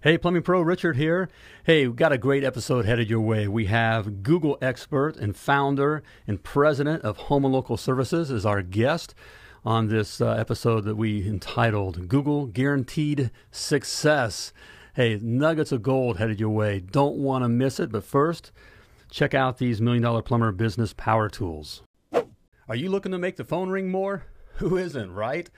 Hey, Plumbing Pro Richard here. Hey, we've got a great episode headed your way. We have Google expert and founder and president of Home and Local Services as our guest on this uh, episode that we entitled Google Guaranteed Success. Hey, nuggets of gold headed your way. Don't want to miss it, but first, check out these Million Dollar Plumber Business Power Tools. Are you looking to make the phone ring more? Who isn't, right?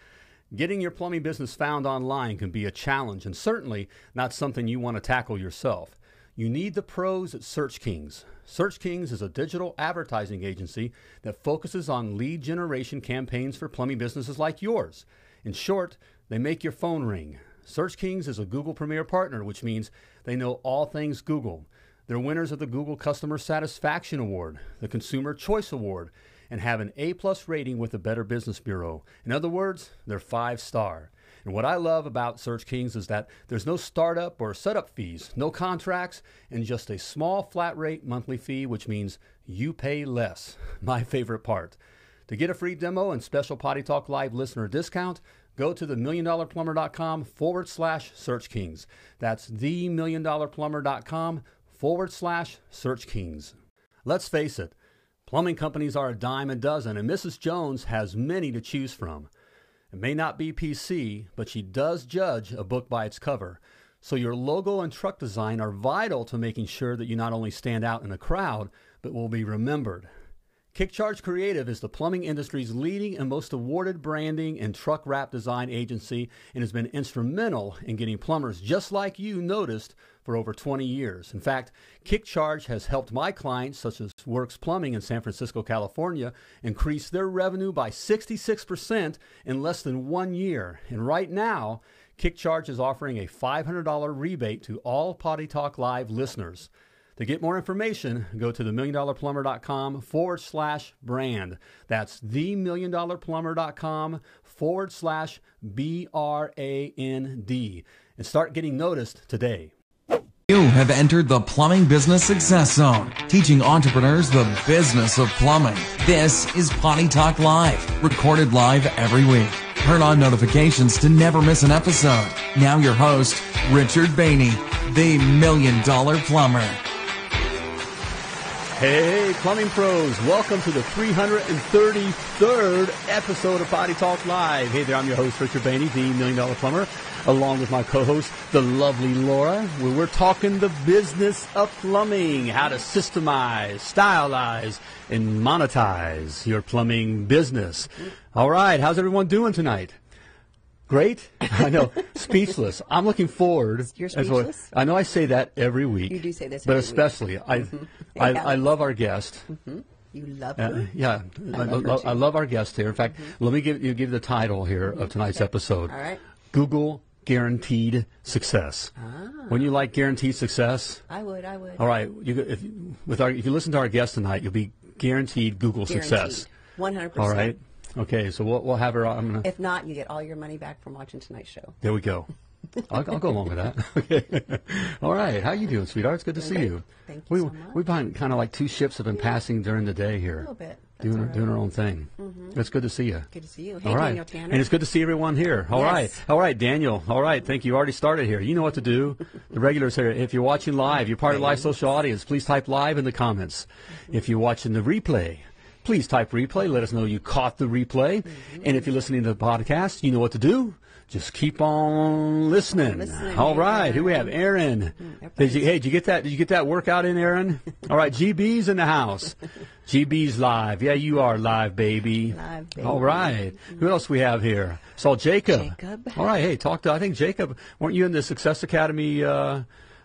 Getting your plumbing business found online can be a challenge and certainly not something you want to tackle yourself. You need the pros at Search Kings. Search Kings is a digital advertising agency that focuses on lead generation campaigns for plumbing businesses like yours. In short, they make your phone ring. Search Kings is a Google Premier partner, which means they know all things Google. They're winners of the Google Customer Satisfaction Award, the Consumer Choice Award, and have an A plus rating with the Better Business Bureau. In other words, they're five star. And what I love about Search Kings is that there's no startup or setup fees, no contracts, and just a small flat rate monthly fee, which means you pay less. My favorite part. To get a free demo and special Potty Talk Live listener discount, go to the milliondollarplumber.com forward slash search kings. That's the milliondollarplumber.com forward slash search kings. Let's face it, Plumbing companies are a dime a dozen, and Mrs. Jones has many to choose from. It may not be PC, but she does judge a book by its cover. So your logo and truck design are vital to making sure that you not only stand out in a crowd, but will be remembered. Kickcharge Creative is the plumbing industry's leading and most awarded branding and truck wrap design agency and has been instrumental in getting plumbers just like you noticed for over 20 years. In fact, Kickcharge has helped my clients, such as Works Plumbing in San Francisco, California, increase their revenue by 66% in less than one year. And right now, Kickcharge is offering a $500 rebate to all Potty Talk Live listeners. To get more information, go to themilliondollarplumber.com forward slash brand. That's themilliondollarplumber.com forward slash B R A N D and start getting noticed today. Have entered the Plumbing Business Success Zone, teaching entrepreneurs the business of plumbing. This is Potty Talk Live, recorded live every week. Turn on notifications to never miss an episode. Now your host, Richard Bainey, the Million Dollar Plumber. Hey, plumbing pros, welcome to the 333rd episode of Potty Talk Live. Hey there, I'm your host, Richard Bainey, the Million Dollar Plumber, along with my co-host, the lovely Laura, where we're talking the business of plumbing, how to systemize, stylize, and monetize your plumbing business. All right, how's everyone doing tonight? Great. I know. speechless. I'm looking forward. You're speechless? I know I say that every week. You do say this But every week. Mm-hmm. especially, I, I, Yeah. I love our guest. You love Uh, yeah, I, love her lo-. I love our guest here. In fact, let me give you give the title here of tonight's episode. All right. Google guaranteed success. Ah. When you like guaranteed success, I would. I would. all right. You, if, with our, if you listen to our guest tonight, you'll be guaranteed Google success. One hundred percent. right. Okay, so we'll, we'll have her. I'm gonna. If not, you get all your money back from watching tonight's show. There we go. I'll, I'll go along with that. Okay. All right. How you doing, sweetheart? It's good to see you. Thank you we, so much. We've been kind of like two ships have been passing during the day here. A little bit. That's Doing, right. doing our own thing. Mhm. It's good to see you. Good to see you. Hey, All right. Daniel Tanner. And it's good to see everyone here. All right, Yes. All right, Daniel. All right. Thank you. You already started here. You know what to do. the regulars here. If you're watching live, you're part of live social audience, please type live in the comments. If you're watching the replay, please type replay. Let us know you caught the replay. Mm-hmm. And if you're listening to the podcast, you know what to do. Just keep on listening. listening. All right. Who we have? Aaron. Did you, hey, did you get that? Did you get that workout in, Aaron? All right. GB's in the house. GB's live. Yeah, you are live, baby. Live, baby. All right. Who else we have here? Saw Jacob. Jacob. All right. Hey, talk to. I think Jacob. Weren't you in the Success Academy? Uh,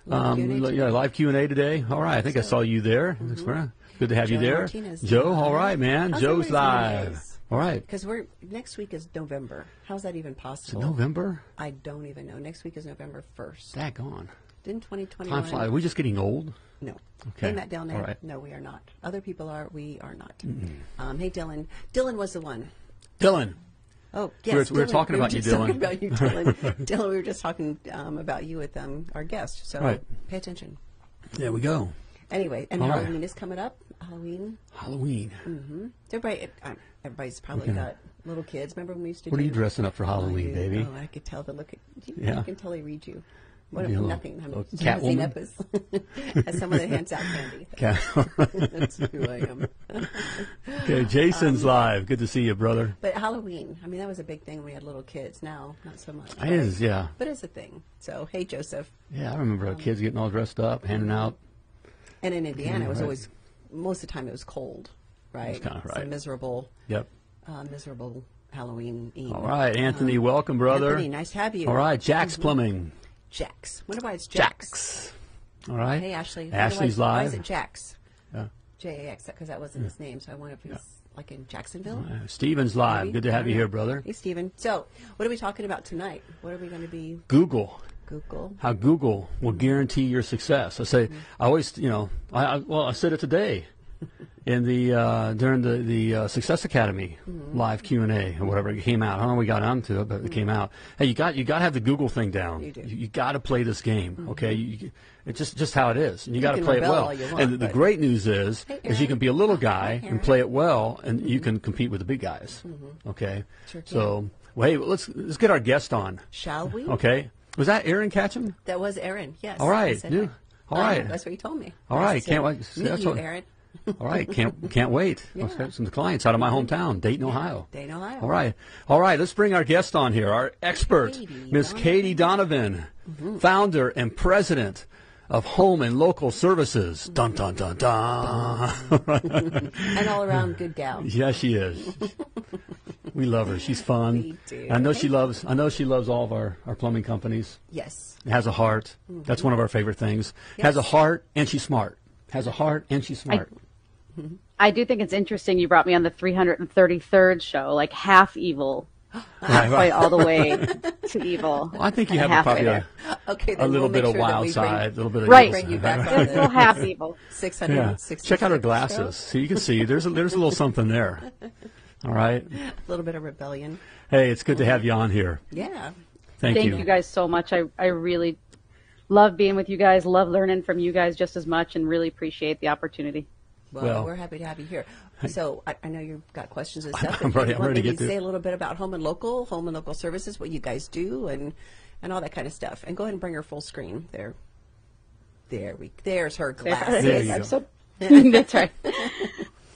Live Q&A today. yeah, live Q and A today. All right. I think I saw you there. Very Good to have you Mm-hmm. There. Martinez. Joe. All right, man. How's Joe's live. All right. Because we're next week is November. How's that even possible? November. I don't even know. Next week is November first. Daggone. Didn't 2021? Time flies. Are we just getting old? No. Okay. Hey, Matt down there. All right. No, we are not. Other people are. We are not. Um, hey, Dylan. Dylan was the one. Dylan. Oh, yes. we were Dylan. talking about you, just talking Dylan. about you, Dylan. Dylan, we were just talking um, about you with um, our guest. So Right. pay attention. There we go. Anyway, and All right. Halloween is coming up. Halloween. Halloween. So everybody, um, everybody's probably got little kids. Remember when we used to What are do? you dressing up for Oh, Halloween, you- baby? Oh, I could tell the look. At, you, Yeah. I can totally read you. What, You know, nothing. I'm a dressing Catwoman? up as, as someone that hands out candy. That's who I am. okay, Jason's Um, live. Good to see you, brother. But Halloween, I mean, that was a big thing when we had little kids. Now, not so much. It is, yeah. But it's a thing. So, hey, Joseph. Yeah, I remember Um, kids getting all dressed up, handing out. And in Indiana, it was right. always, most of the time, it was cold, right? kinda So right. miserable, Yep. uh, miserable Halloween Eve. All right, Anthony, welcome, brother. Um, Anthony, nice to have you. All right, Jack's Plumbing. Jax. Wonder why it's Jax. Jack's. All right. Hey, Ashley. Ashley's why, Why is it Jax? Yeah. J A X, because that wasn't his name. So I wonder if he's like in Jacksonville. Uh, Steven's live. Maybe? Good to have you here, brother. Hey, Steven. So, what are we talking about tonight? What are we going to be Google. Google? How Google will guarantee your success. I say, mm-hmm. I always, you know, I, I well, I said it today in the uh, during the the uh, Success Academy mm-hmm. live Q and A or whatever it came out. I don't know we got onto it, but it came mm-hmm. out. Hey, you got you got to have the Google thing down. You do. You, got to play this game. Okay, you, it's just just how it is, and you, got to play it well. want, and the, the great news is, Hey, is you can be a little guy Hi, and play it well, and you can compete with the big guys. Okay, Sure so well, hey, let's let's get our guest on. Shall we? Okay, was that Aaron Catcham? That was Aaron. Yes. All right, said yeah. All right. that's what he told me. All right, said, can't wait. Meet that's you, what- Aaron. All right, can't can't wait. Let's get some clients out of my hometown, Dayton, Ohio. Dayton, Ohio. All right, all right. Let's bring our guest on here, our expert, Katie Miss Donovan. Katie Donovan, mm-hmm. founder and president of Home and Local Services. Dun dun dun dun. And all around good gal. yeah, she is. we love her. She's fun. We do. I know she loves. I know she loves all of our, our plumbing companies. Yes. Has a heart. That's one of our favorite things. Has a heart, and she's smart. Has a heart, and she's smart. I do think it's interesting you brought me on the 333rd show, like half evil, Right, quite right. all the way to evil. I think you have a, halfway probably a, there. Okay. a Then little we'll make bit of sure that wild we side, a little bit of Right. evil Bring you side. back on Still half evil. Six Yeah. Check out her glasses. So you can see there's a, there's a little something there. All right. A little bit of rebellion. Hey, it's good to have you on here. Yeah. Thank, Thank you. guys so much. I, I really love being with you guys, love learning from you guys just as much, and really appreciate the opportunity. Well, Well- we're happy to have you here. So I, I know you've got questions and stuff. I'm If ready- I'm ready to get to it. say a little bit about home and local, home and local services, what you guys do, and and all that kind of stuff. And go ahead and bring her full screen there. There we. There's her glasses. There you go. That's right.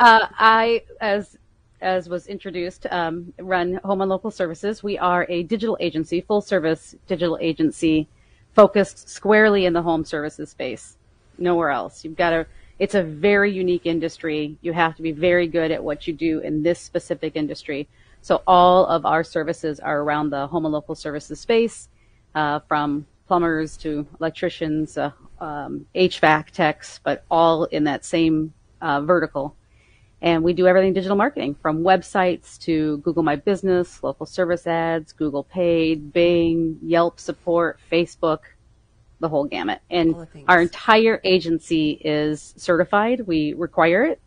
Uh, I, as as was introduced, um, run Home and Local Services. We are a digital agency, full service digital agency, focused squarely in the home services space. Nowhere else. You've got to. It's a very unique industry. You have to be very good at what you do in this specific industry. So all of our services are around the home and local services space, uh, from plumbers to electricians, uh, um, HVAC techs, but all in that same uh, vertical. And we do everything digital marketing from websites to Google My Business, local service ads, Google Paid, Bing, Yelp support, Facebook, the whole gamut. And All the things. our entire agency is certified. We require it.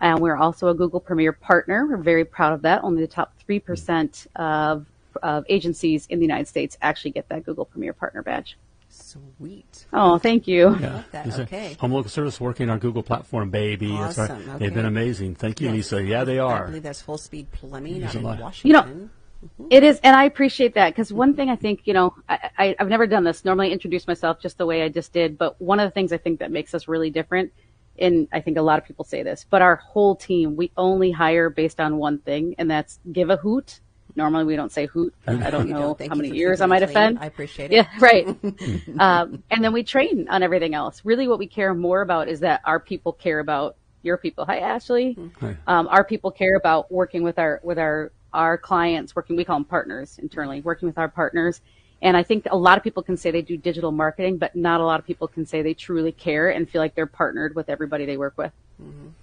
And we're also a Google Premier partner. We're very proud of that. Only the top 3% of, of agencies in the United States actually get that Google Premier partner badge. Sweet. Oh, thank you. Yeah. that. Is it Okay. Home local service working on Google platform, baby. That's right. Awesome. They've been amazing. Thank you, Yes. Lisa. Yeah, they I are. believe that's Full Speed Plumbing There's out a in lot. Washington. It is, and I appreciate that because one thing I think, you know, I, I, I've never done this. Normally, I introduce myself just the way I just did, but one of the things I think that makes us really different, and I think a lot of people say this, but our whole team, we only hire based on one thing, and that's give a hoot. Normally, we don't say hoot. I don't know how many for years I might it clean. offend. I appreciate it. Yeah, right. um, and then we train on everything else. Really, what we care more about is that our people care about your people. Hi, Ashley. Hi. Um, our people care about working with our with our our clients. Working, we call them partners internally. Working with our partners. And I think a lot of people can say they do digital marketing, but not a lot of people can say they truly care and feel like they're partnered with everybody they work with.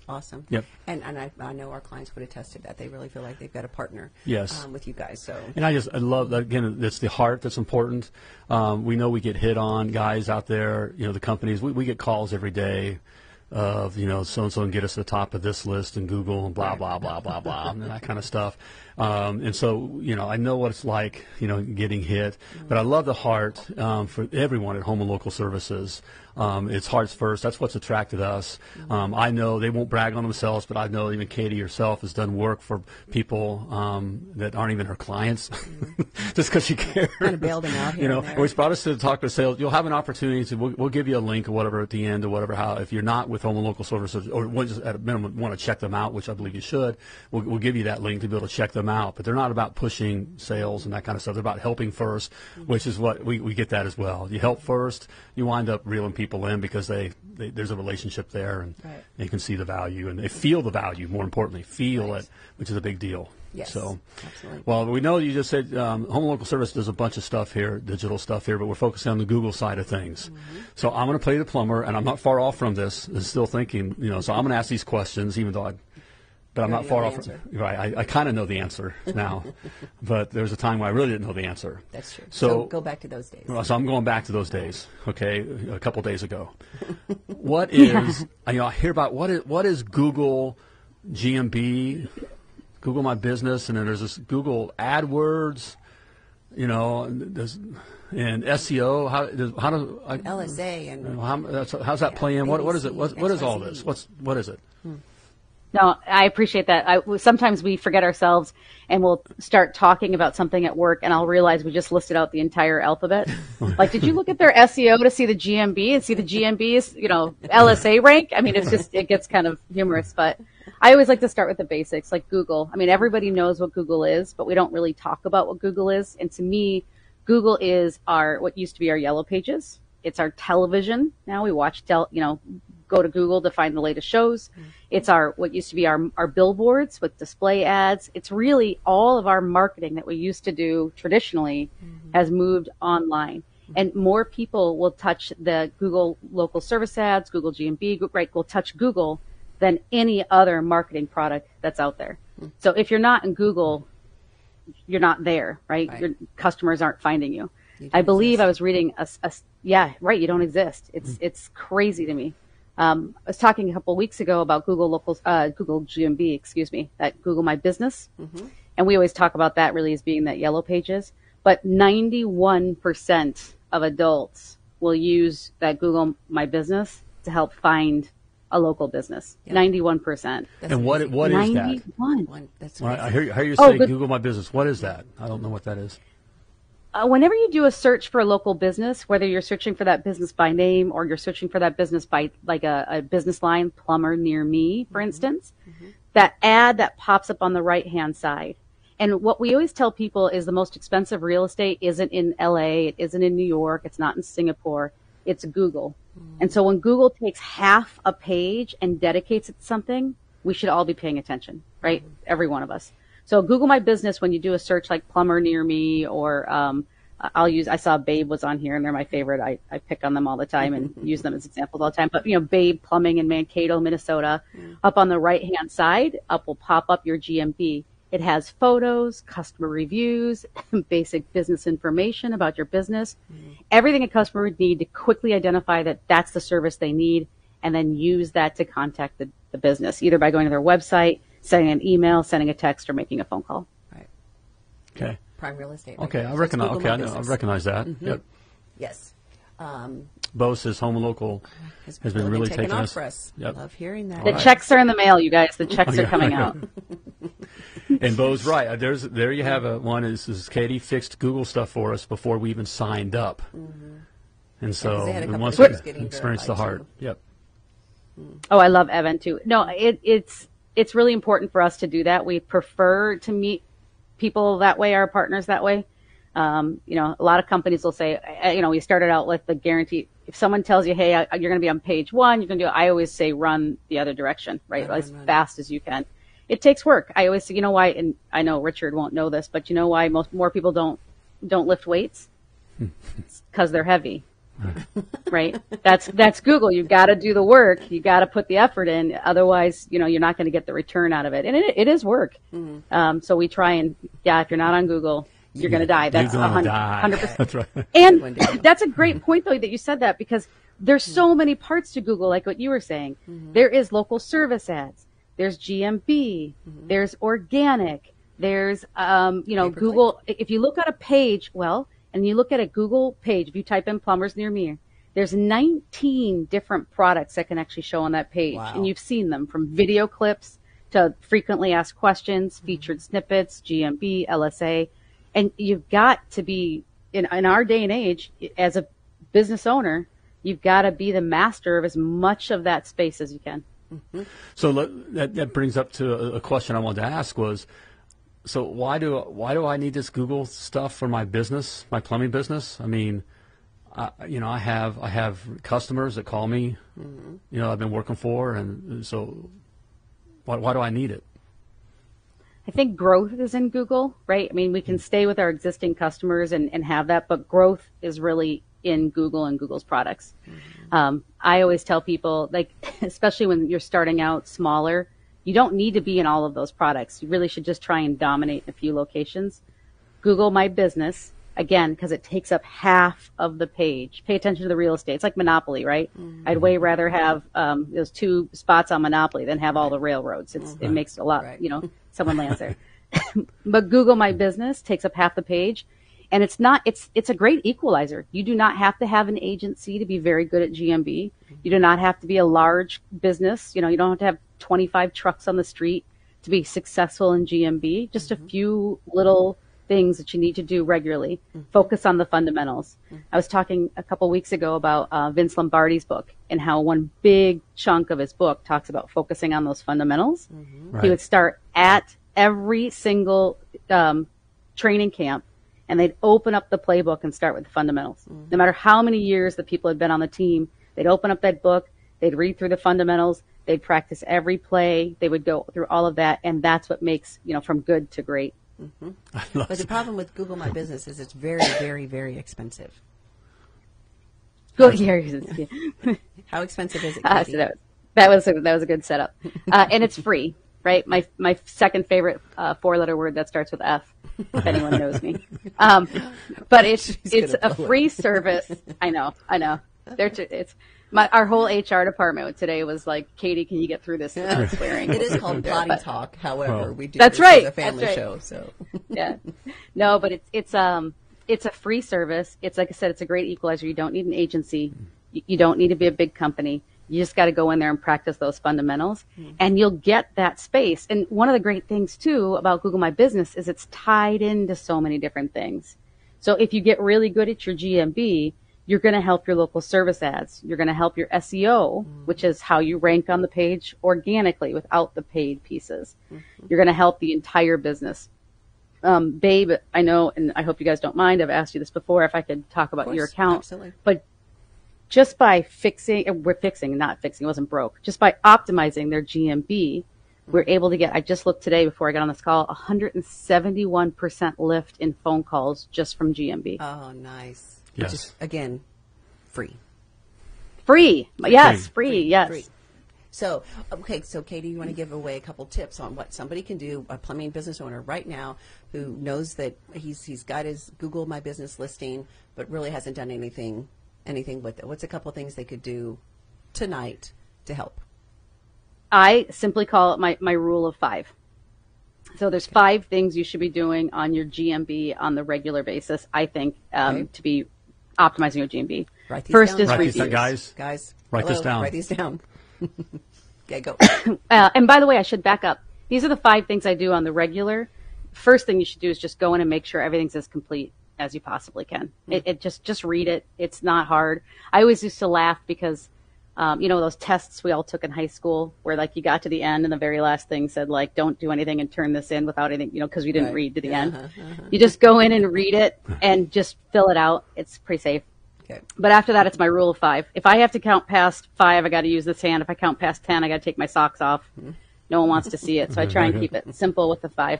Awesome. Yep. And and I, I know our clients would attest to that. They really feel like they've got a partner. Yes. Um, with you guys. So And I just I love that again. It's the heart that's important. Um, we know we get hit on guys out there. You know the companies. We, we get calls every day of you know so and so and get us to the top of this list and Google and blah blah blah blah blah and that kind of stuff. Um, and so, you know, I know what it's like, you know, getting hit, but I love the heart um, for everyone at Home and Local Services. Um, it's hearts first. That's what's attracted us. Um, I know they won't brag on themselves, but I know even Katie herself has done work for people um, that aren't even her clients, just because she cares. Kind of bailed them out here You know, and always brought us to talk to sales. You'll have an opportunity to. We'll, we'll give you a link or whatever at the end or whatever. How if you're not with Home and Local Services or just at a minimum want to check them out, which I believe you should, we'll, we'll give you that link to be able to check them out. But they're not about pushing sales and that kind of stuff. They're about helping 1st which is what we, we get that as well. You help first, you wind up reeling people in because they, they there's a relationship there and Right. they can see the value and they feel the value. More importantly, feel Right. it, which is a big deal. Yes, So, absolutely. well, we know you just said um, Home and Local Service does a bunch of stuff here, digital stuff here, but we're focusing on the Google side of things. Mm-hmm. So I'm going to play the plumber, and I'm not far off from this. and still thinking, you know. So I'm going to ask these questions, even though I, but I'm not far off. From, answer. right, I, I kind of know the answer now, but there was a time where I really didn't know the answer. That's true. So, So, go back to those days. well, so I'm going back to those days. Okay, a couple days ago. What is you know I hear about what is what is Google GMB, Google My Business, and then there's this Google AdWords, you know, and, and SEO. How does how do I, LSA and how, how's that play in? What what is it? What, what is all this? What's what is it? Hmm. No, I appreciate that. I, sometimes we forget ourselves and we'll start talking about something at work and I'll realize we just listed out the entire alphabet. like, did you look at their SEO to see the GMB and see the GMB's, you know, LSA rank? I mean, it's just, it gets kind of humorous, but I always like to start with the basics, like Google. I mean, everybody knows what Google is, but we don't really talk about what Google is. And to me, Google is our, what used to be our yellow pages. It's our television. Now we watch, tel, you know, go to Google to find the latest shows. Mm-hmm. It's our what used to be our our billboards with display ads. It's really all of our marketing that we used to do traditionally mm-hmm. has moved online. Mm-hmm. And more people will touch the Google local service ads, Google GMB, right, will touch Google than any other marketing product that's out there. So if you're not in Google, you're not there, right? Right. Your customers aren't finding you. You I believe exist. I was reading a, a yeah, right. You don't exist. It's it's crazy to me. Um, I was talking a couple of weeks ago about Google local, uh, Google GMB, excuse me, that Google My Business, and we always talk about that really as being that yellow pages. But 91% of adults will use that Google My Business to help find a local business. 91%. That's And what amazing. what is that? 91. One, that's Well, I hear, you- I hear you Oh, say good. Google My Business. What is that? I don't know what that is. Uh, whenever you do a search for a local business, whether you're searching for that business by name or you're searching for that business by like a, a business line, plumber near me, for mm-hmm. instance, mm-hmm. that ad that pops up on the right hand side. And what we always tell people is the most expensive real estate isn't in LA, it isn't in New York, it's not in Singapore, it's Google. Mm-hmm. And so when Google takes half a page and dedicates it to something, we should all be paying attention, right? Every one of us. So Google My Business when you do a search like plumber near me or um, I'll use I saw Babe was on here and they're my favorite. I, I pick on them all the time and use them as examples all the time. But you know, Babe Plumbing in Mankato, Minnesota, up on the right hand side, up will pop up your GMB. It has photos, customer reviews, basic business information about your business, everything a customer would need to quickly identify that that's the service they need, and then use that to contact the, the business, either by going to their website, sending an email, sending a text, or making a phone call. Right. Okay. Prime real estate. Okay, there. I So recognize. Okay, I, know, I recognize that. Yep. Yes. Um, Bo says home and local has been really really taking taking off us. for us. Yep. Love hearing that. The right. checks are in the mail, you guys. The checks Oh, are coming out. And Bo's right. Uh, There's there you have a one is, is Katie fixed Google stuff for us before we even signed up. And so Mm-hmm. they had a and once we years getting experienced the verified, heart. too. Yep. Oh, I love Evan too. No, it, it's it's really important for us to do that. We prefer to meet people that way, our partners that way. Um, you know, a lot of companies will say, you know, we started out with the guarantee. If someone tells you, hey, you're going to be on page one, you're going to do. I always say, run the other direction, right, Run, as run, run. fast as you can. It takes work. I always say, you know why, and I know Richard won't know this, but you know why most more people don't don't lift weights because they're heavy right? That's that's Google. You've got to do the work. You got to put the effort in. Otherwise, you know, you're not going to get the return out of it. And it, it is work. Mm-hmm. Um, so we try and yeah, if you're not on Google, you're going to die. That's a hundred percent. That's right. And that's a great point though that you said that because there's so many parts to Google, like what you were saying. There is local service ads. There's GMB. There's organic. There's, um, you know, Google. If you look at a page, well, and you look at a Google page, if you type in plumbers near me, there's 19 different products that can actually show on that page, Wow. and you've seen them from video clips to frequently asked questions, mm-hmm. featured snippets, GMB, LSA, and you've got to be in in our day and age as a business owner, you've got to be the master of as much of that space as you can. Mm-hmm. So let, that that brings up to a, a question I wanted to ask was, so why do why do I need this Google stuff for my business, my plumbing business? I mean, I, you know, I have I have customers that call me, mm-hmm. you know, I've been working for, and so why why do I need it? I think growth is in Google, right? I mean, we can mm. stay with our existing customers and, and have that, but growth is really in Google and Google's products. Mm-hmm. Um, I always tell people, like, especially when you're starting out smaller, you don't need to be in all of those products. You really should just try and dominate in a few locations. Google My Business, again, because it takes up half of the page. Pay attention to the real estate. It's like Monopoly, right? I'd way rather have um, those two spots on Monopoly than have all the railroads. It's, It makes a lot, Right. you know, someone lands there. but Google My Business takes up half the page. And it's not, it's, it's a great equalizer. You do not have to have an agency to be very good at GMB. You do not have to be a large business. You know, you don't have to have 25 trucks on the street to be successful in GMB. Just a mm-hmm. few little things that you need to do regularly. Mm-hmm. Focus on the fundamentals. Mm-hmm. I was talking a couple weeks ago about uh, Vince Lombardi's book and how one big chunk of his book talks about focusing on those fundamentals. He would start at every single um, training camp and they'd open up the playbook and start with the fundamentals. No matter how many years the people had been on the team, they'd open up that book, they'd read through the fundamentals, they'd practice every play, they would go through all of that, and that's what makes, you know, from good to great. But the problem with Google My Business is it's very, very, very expensive. Go here. How expensive is it? Uh, so that was that was a, that was a good setup, uh, and it's free, right? My my second favorite uh, four letter word that starts with F. If anyone knows me, um, but it's it's a blow it. free service. I know, I know. They're t- it's my our whole HR department today was like, Katie, can you get through this without swearing? It is called Potty Talk. However, Oh. we do That's this right, as a family that's right. show. So yeah. No, but it's it's um it's a free service. It's like I said, it's a great equalizer. You don't need an agency. You, you don't need to be a big company. You just got to go in there and practice those fundamentals, and you'll get that space. And one of the great things too about Google My Business is it's tied into so many different things. So if you get really good at your GMB, you're going to help your local service ads. You're going to help your SEO, mm-hmm. which is how you rank on the page organically without the paid pieces. Mm-hmm. You're going to help the entire business um, Babe, I know, and I hope you guys don't mind. I've asked you this before. If I could talk about your account, absolutely. but just by fixing, we're fixing, not fixing. It wasn't broke. Just by optimizing their GMB, mm-hmm. we're able to get. I just looked today before I got on this call. 171 percent lift in phone calls just from GMB. oh, nice. Yes. Which is again free. free, yes, free, Free, yes. free. So, okay, so Katie, you want to give away a couple tips on what somebody can do, a plumbing business owner right now who knows that he's he's got his Google My Business listing, but really hasn't done anything anything with it. What's a couple things they could do tonight to help? I simply call it my, my rule of five. So there's five things you should be doing on your GMB on the regular basis, I think, um, Okay. to be optimizing your GMB. Write these First down. is Write these reviews. down, guys. Guys, Write this hello, down. Write these down. okay, go. Uh, and by the way, I should back up. These are the five things I do on the regular. First thing you should do is just go in and make sure everything's as complete as you possibly can. It, it just just read it. It's not hard. I always used to laugh because, um, you know, those tests we all took in high school, where like you got to the end and the very last thing said like, "Don't do anything and turn this in without anything," you know, because we didn't Right. read to the Yeah, end. uh-huh, You just go in and read it and just fill it out. It's pretty safe. Okay. But after that, it's my rule of five. If I have to count past five, I got to use this hand. If I count past ten, I got to take my socks off. No one wants to see it, so I try and keep it simple with the five.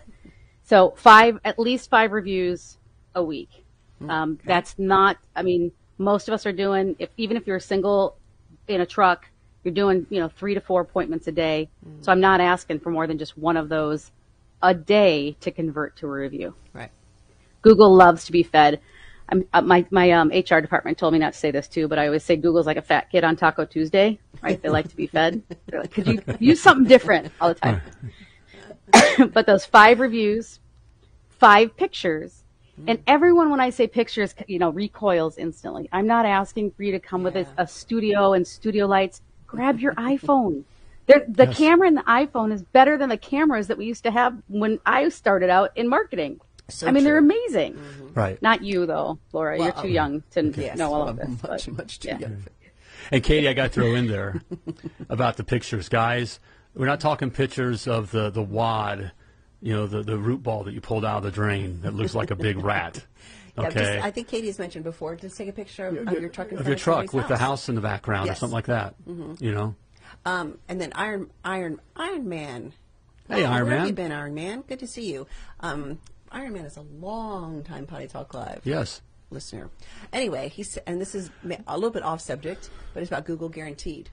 So five, at least five reviews a week. Um, That's not. I mean, most of us are doing. If even if you're single in a truck, you're doing you know three to four appointments a day. So I'm not asking for more than just one of those a day to convert to a review. Right. Google loves to be fed. I'm, uh, my my um, HR department told me not to say this too, but I always say Google's like a fat kid on Taco Tuesday, right? They like to be fed. They're like, could you use something different all the time? but those five reviews five pictures. And everyone, when I say pictures, you know, recoils instantly. I'm not asking for you to come with a, a studio and studio lights. Grab your iPhone. There, the Yes. camera in the iPhone is better than the cameras that we used to have when I started out in marketing. So I mean, they're true. amazing. Right. Not you though, Laura. You're too um, young to Yes, know all I'm of this. much, but- much too yeah. young. And Katie, I got to throw in there about the pictures, guys. We're not talking pictures of the the wad, you know, the the root ball that you pulled out of the drain that looks like a big rat. Yeah, Okay. just, I think Katie has mentioned before. Just take a picture of, of your truck in of your truck with the house in the background Yes. or something like that. You know. Um, and then Iron Iron Iron Man. Hey, Oh, Iron where have you been, Iron Man? Good to see you. Um, Iron Man is a long time Potty Talk Live Yes. listener. Anyway, he's and this is a little bit off subject, but it's about Google Guaranteed.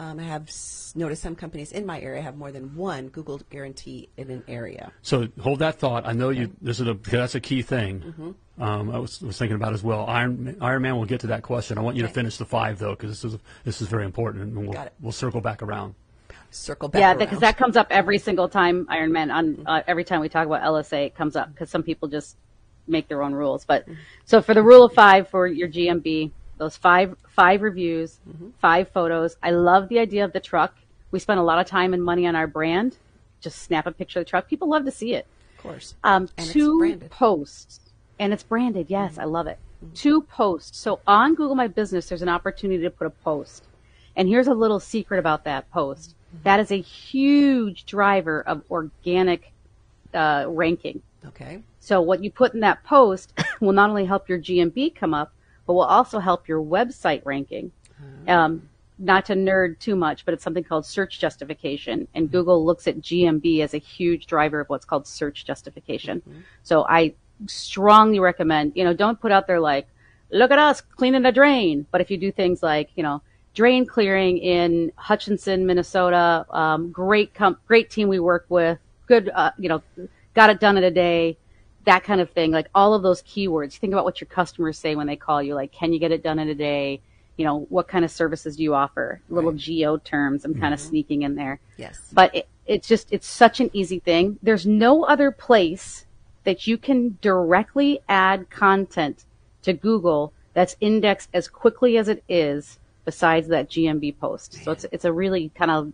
Um, I have s- noticed some companies in my area have more than one Google Guarantee in an area. So hold that thought. I know you. This is a that's a key thing. Mm-hmm. Um, I was, was thinking about as well. Iron Iron Man will get to that question. I want you to finish the five though, because this is this is very important, and we'll Got it. we'll circle back around. Circle back. Yeah, around. because that comes up every single time Iron Man on uh, every time we talk about LSA, it comes up because some people just make their own rules. But so for the rule of five for your GMB, those five five reviews, five photos. I love the idea of the truck. We spent a lot of time and money on our brand. Just snap a picture of the truck. People love to see it. of course. Um, And two posts, and it's branded. Yes, I love it. Two posts. So on Google My Business, there's an opportunity to put a post. And here's a little secret about that post. That is a huge driver of organic uh, ranking. Okay. So what you put in that post will not only help your GMB come up, but will also help your website ranking. Um, not to nerd too much, but it's something called search justification, and Google looks at GMB as a huge driver of what's called search justification. So I strongly recommend, you know, don't put out there like, look at us cleaning a drain, but if you do things like, you know, drain clearing in Hutchinson, Minnesota, um, great com- great team we work with, good, uh, you know, got it done in a day that kind of thing, like all of those keywords. Think about what your customers say when they call you, like, can you get it done in a day? You know, what kind of services do you offer? Little geo terms I'm kind of mm-hmm. sneaking in there. Yes. But it, it's just, it's such an easy thing. There's no other place that you can directly add content to Google that's indexed as quickly as it is besides that GMB post. So it's, it's a really kind of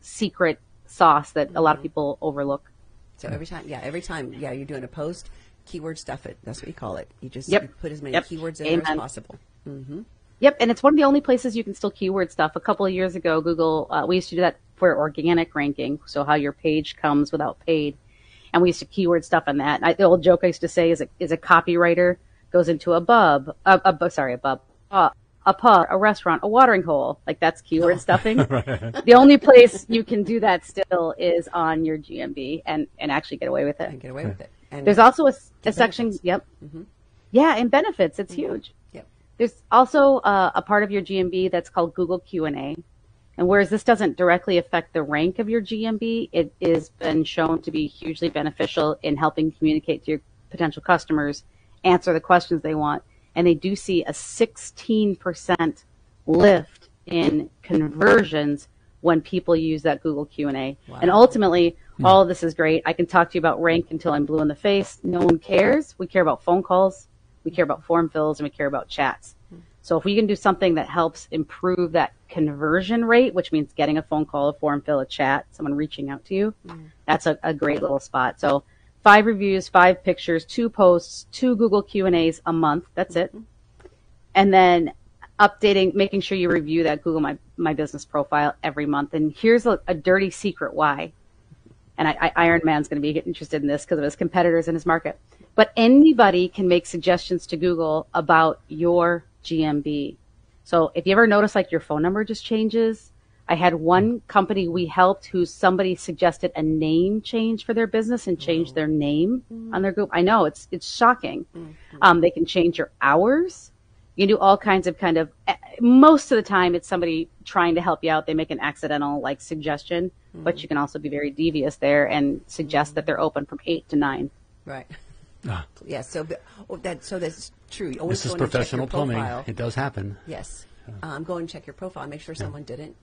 secret sauce that a lot of mm-hmm. people overlook. So every time, yeah, every time, yeah, you're doing a post, keyword stuff it. That's what you call it. You just Yep. you put as many Yep. keywords in there as possible. Yep, and it's one of the only places you can still keyword stuff. A couple of years ago, Google, uh, we used to do that for organic ranking, so how your page comes without paid, and we used to keyword stuff on that. I, the old joke I used to say is a, is a copywriter goes into a bub, a, a sorry, a bub, uh, a pub, a restaurant, a watering hole, like that's keyword stuffing. The only place you can do that still is on your GMB and and actually get away with it. And get away with it. And There's also a, Get section. benefits. Yep. Yeah, and benefits. It's huge. Yep. There's also uh, a part of your GMB that's called Google Q and A, and whereas this doesn't directly affect the rank of your GMB, it has been shown to be hugely beneficial in helping communicate to your potential customers, answer the questions they want, and they do see a 16% lift in conversions when people use that Google Q and A. And ultimately, hmm. all of this is great. I can talk to you about rank until I'm blue in the face. No one cares. We care about phone calls, we care about form fills, and we care about chats. So if we can do something that helps improve that conversion rate, which means getting a phone call, a form fill, a chat, someone reaching out to you, hmm. that's a, a great little spot. So five reviews, five pictures, two posts, two Google Q and A's a month. That's it. Mm-hmm. And then updating, making sure you review that Google My, My Business profile every month. And here's a, a dirty secret why. And I, I, Iron Man's going to be interested in this because of his competitors in his market. But anybody can make suggestions to Google about your GMB. So if you ever notice like your phone number just changes, I had one company we helped who somebody suggested a name change for their business and changed their name on their group. I know it's it's shocking. Um, they can change your hours. You can do all kinds of kind of. eh, Most of the time, it's somebody trying to help you out. They make an accidental like suggestion, but you can also be very devious there and suggest that they're open from eight to nine. right. Ah. Yeah. So oh, that so that's true. You always This is go in and check professional plumbing. It does happen. Yes. Um, go and check your profile and make sure someone didn't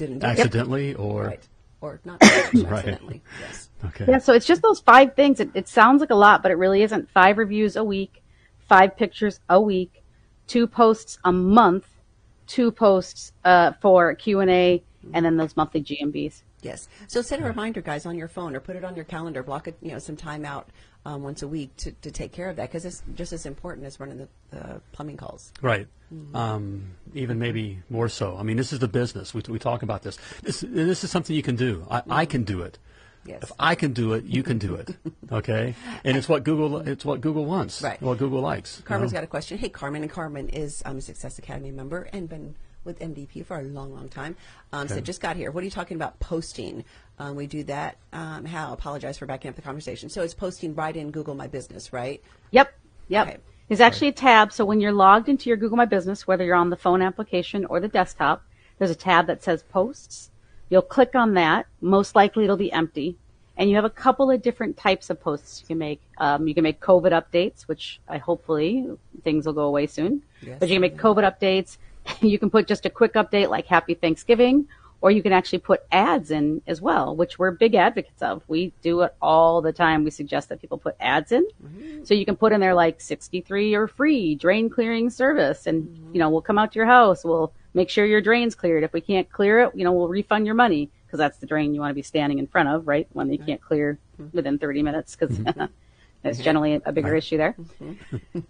didn't do it. Accidentally or Right. or not accidentally. Yes. Okay. Yeah, so it's just those five things. It, it sounds like a lot, but it really isn't. Five reviews a week, five pictures a week, two posts a month, two posts uh, for Q and A, and then those monthly GMBs. Yes. So set a reminder, guys, on your phone or put it on your calendar. Block it, you know, some time out um, once a week to, to take care of that because it's just as important as running the, the plumbing calls. Right. Um, even maybe more so. I mean, this is the business. We, we talk about this. This, this is something you can do. I, I can do it. Yes. If I can do it, you can do it. Okay. And it's what Google. It's what Google wants. Right. What Google likes. you Carmen's know? got a question. Hey, Carmen, and Carmen is um, a Success Academy member and been with MDP for a long, long time. Um, So Okay. just got here. What are you talking about posting? Um, we do that. Um, how? Apologize for backing up the conversation. So it's posting right in Google My Business, right? Yep, yep. Okay. There's actually a tab. So when you're logged into your Google My Business, whether you're on the phone application or the desktop, there's a tab that says Posts. You'll click on that. Most likely it'll be empty. And you have a couple of different types of posts you can make. Um, you can make COVID updates, which I hopefully things will go away soon. Yes. But you can make COVID updates. You can put just a quick update like Happy Thanksgiving, or you can actually put ads in as well, which we're big advocates of. We do it all the time. We suggest that people put ads in. Mm-hmm. So you can put in there like 63 or free drain clearing service and, mm-hmm. you know, we'll come out to your house. We'll make sure your drain's cleared. If we can't clear it, you know, we'll refund your money because that's the drain you want to be standing in front of, right? When you can't clear mm-hmm. within 30 minutes because that's generally a bigger issue there.